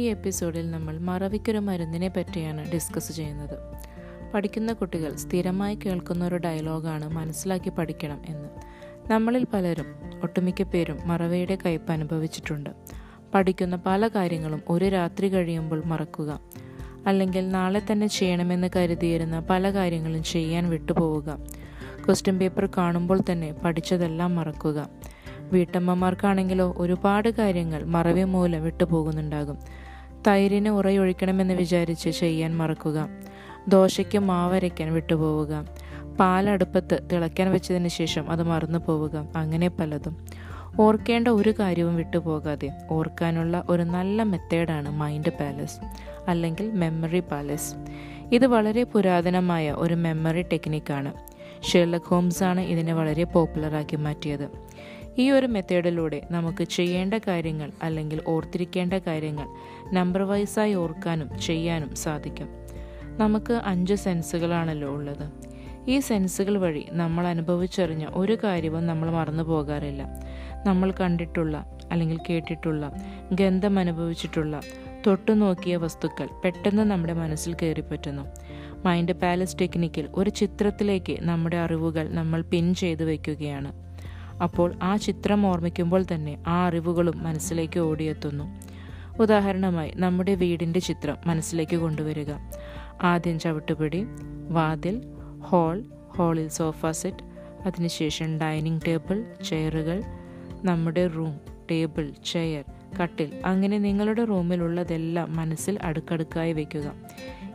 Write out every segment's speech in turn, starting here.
ഈ എപ്പിസോഡിൽ നമ്മൾ മറവിക്കൊരു മരുന്നിനെ പറ്റിയാണ് ഡിസ്കസ് ചെയ്യുന്നത്. പഠിക്കുന്ന കുട്ടികൾ സ്ഥിരമായി കേൾക്കുന്ന ഒരു ഡയലോഗാണ് മനസ്സിലാക്കി പഠിക്കണം എന്ന്. നമ്മളിൽ പലരും ഒട്ടുമിക്ക പേരും മറവയുടെ കയ്പ് അനുഭവിച്ചിട്ടുണ്ട്. പഠിക്കുന്ന പല കാര്യങ്ങളും ഒരു രാത്രി കഴിയുമ്പോൾ മറക്കുക. അല്ലെങ്കിൽ നാളെ തന്നെ ചെയ്യണമെന്ന് കരുതിയിരുന്ന പല കാര്യങ്ങളും ചെയ്യാൻ വിട്ടുപോവുക. ക്വസ്റ്റ്യൻ പേപ്പർ കാണുമ്പോൾ തന്നെ പഠിച്ചതെല്ലാം മറക്കുക. വീട്ടമ്മമാർക്കാണെങ്കിലോ ഒരുപാട് കാര്യങ്ങൾ മറവി മൂലം വിട്ടുപോകുന്നുണ്ടാകും. തൈരിന് ഉറയൊഴിക്കണമെന്ന് വിചാരിച്ച് ചെയ്യാൻ മറക്കുക. ദോശയ്ക്ക് മാവരയ്ക്കാൻ വിട്ടുപോവുക. പാലടുപ്പത്ത് തിളയ്ക്കാൻ വെച്ചതിന് ശേഷം അത് മറന്നു പോവുക. അങ്ങനെ പലതും. ഓർക്കേണ്ട ഒരു കാര്യവും വിട്ടുപോകാതെ ഓർക്കാനുള്ള ഒരു നല്ല മെത്തേഡാണ് മൈൻഡ് പാലസ് അല്ലെങ്കിൽ മെമ്മറി പാലസ്. ഇത് വളരെ പുരാതനമായ ഒരു മെമ്മറി ടെക്നിക്കാണ്. ഷെർലക് ഹോംസ് ആണ് ഇതിനെ വളരെ പോപ്പുലറാക്കി മാറ്റിയത്. ഈ ഒരു മെത്തേഡിലൂടെ നമുക്ക് ചെയ്യേണ്ട കാര്യങ്ങൾ അല്ലെങ്കിൽ ഓർത്തിരിക്കേണ്ട കാര്യങ്ങൾ നമ്പർ വൈസായി ഓർക്കാനും ചെയ്യാനും സാധിക്കും. നമുക്ക് അഞ്ച് സെൻസുകളാണല്ലോ ഉള്ളത്. ഈ സെൻസുകൾ വഴി നമ്മൾ അനുഭവിച്ചറിഞ്ഞ ഒരു കാര്യവും നമ്മൾ മറന്നു പോകാറില്ല. നമ്മൾ കണ്ടിട്ടുള്ള അല്ലെങ്കിൽ കേട്ടിട്ടുള്ള ഗന്ധം അനുഭവിച്ചിട്ടുള്ള തൊട്ടു നോക്കിയ വസ്തുക്കൾ പെട്ടെന്ന് നമ്മുടെ മനസ്സിൽ കയറിപ്പറ്റുന്നു മൈൻഡ് പാലസ് ടെക്നിക്കിൽ ഒരു ചിത്രത്തിലേക്ക് നമ്മുടെ അറിവുകൾ നമ്മൾ പിൻ ചെയ്തു വയ്ക്കുകയാണ്. അപ്പോൾ ആ ചിത്രം ഓർമ്മിക്കുമ്പോൾ തന്നെ ആ അറിവുകളും മനസ്സിലേക്ക് ഓടിയെത്തുന്നു. ഉദാഹരണമായി നമ്മുടെ വീടിന്റെ ചിത്രം മനസ്സിലേക്ക് കൊണ്ടുവരിക. ആദ്യം ചവിട്ടുപിടി വാതിൽ ഹാൾ ഹാളിൽ സോഫ സെറ്റ് അതിനുശേഷം ഡൈനിങ് ടേബിൾ ചെയറുകൾ നമ്മുടെ റൂം ടേബിൾ ചെയർ കട്ടിൽ അങ്ങനെ നിങ്ങളുടെ റൂമിലുള്ളതെല്ലാം മനസ്സിൽ അടുക്കടുക്കായി വയ്ക്കുക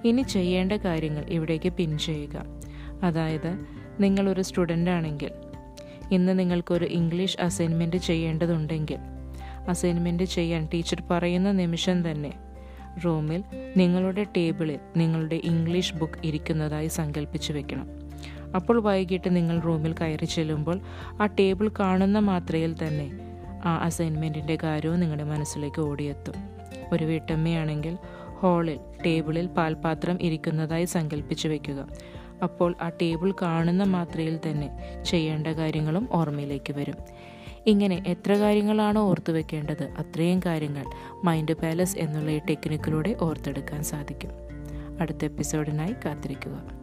ഇനി ചെയ്യേണ്ട കാര്യങ്ങൾ ഇവിടേക്ക് പിൻ ചെയ്യുക. അതായത് നിങ്ങളൊരു സ്റ്റുഡന്റ് ആണെങ്കിൽ ഇന്ന് നിങ്ങൾക്കൊരു ഇംഗ്ലീഷ് അസൈൻമെന്റ് ചെയ്യേണ്ടതുണ്ടെങ്കിൽ. അസൈൻമെന്റ് ചെയ്യാൻ ടീച്ചർ പറയുന്ന നിമിഷം തന്നെ. റൂമിൽ നിങ്ങളുടെ ടേബിളിൽ നിങ്ങളുടെ ഇംഗ്ലീഷ് ബുക്ക് ഇരിക്കുന്നതായി സങ്കല്പിച്ച് വെക്കണം. അപ്പോൾ വൈകിട്ട് നിങ്ങൾ റൂമിൽ കയറി ചെല്ലുമ്പോൾ ആ ടേബിൾ കാണുന്ന മാത്രയിൽ തന്നെ ആ അസൈൻമെന്റിന്റെ കാര്യവും നിങ്ങളുടെ മനസ്സിലേക്ക് ഓടിയെത്തും. ഒരു വീട്ടമ്മയാണെങ്കിൽ ഹാളിൽ ടേബിളിൽ പാൽപാത്രം ഇരിക്കുന്നതായി സങ്കല്പിച്ച് വെക്കുക. അപ്പോൾ ആ ടേബിൾ കാണുന്ന മാത്രയിൽ തന്നെ ചെയ്യേണ്ട കാര്യങ്ങളും ഓർമ്മയിലേക്ക് വരും. ഇങ്ങനെ എത്ര കാര്യങ്ങളാണ് ഓർത്തു വെക്കേണ്ടത്? അത്രയും കാര്യങ്ങൾ മൈൻഡ് പാലസ് എന്നുള്ള ഈ ടെക്നിക്കിലൂടെ ഓർത്തെടുക്കാൻ സാധിക്കും. അടുത്ത എപ്പിസോഡിനായി കാത്തിരിക്കുക.